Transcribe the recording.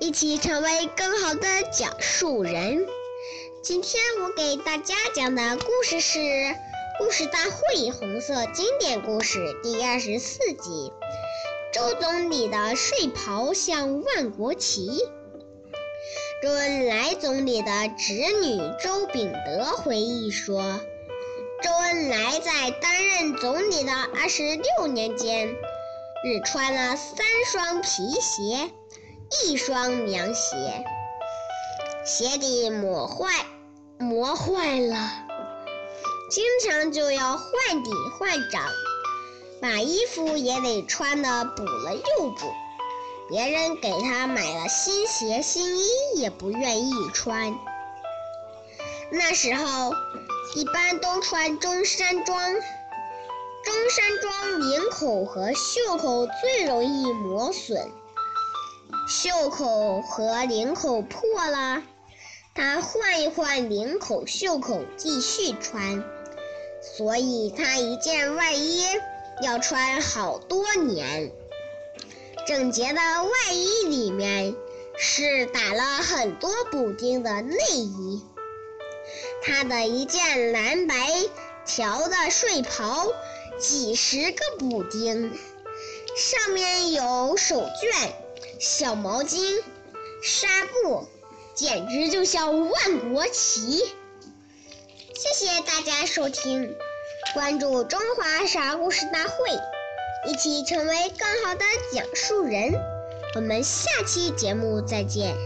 一起成为更好的讲述人。今天我给大家讲的故事是《故事大会红色经典故事》第二十四集：周总理的睡袍像万国旗。周恩来总理的侄女周秉德回忆说，周恩来在担任总理的二十六年间，只穿了三双皮鞋。一双凉鞋，鞋底磨坏，磨坏了，经常就要换底换掌，把衣服也得穿的补了又补。别人给他买了新鞋新衣，也不愿意穿。那时候一般都穿中山装，中山装领口和袖口最容易磨损。袖口和领口破了，他换一换领口、袖口继续穿，所以他一件外衣要穿好多年。整洁的外衣里面是打了很多补丁的内衣。他的一件蓝白条的睡袍，几十个补丁，上面有手绢。小毛巾、纱布，简直就像万国旗。谢谢大家收听，关注中华少儿故事大会，一起成为更好的讲述人。我们下期节目再见。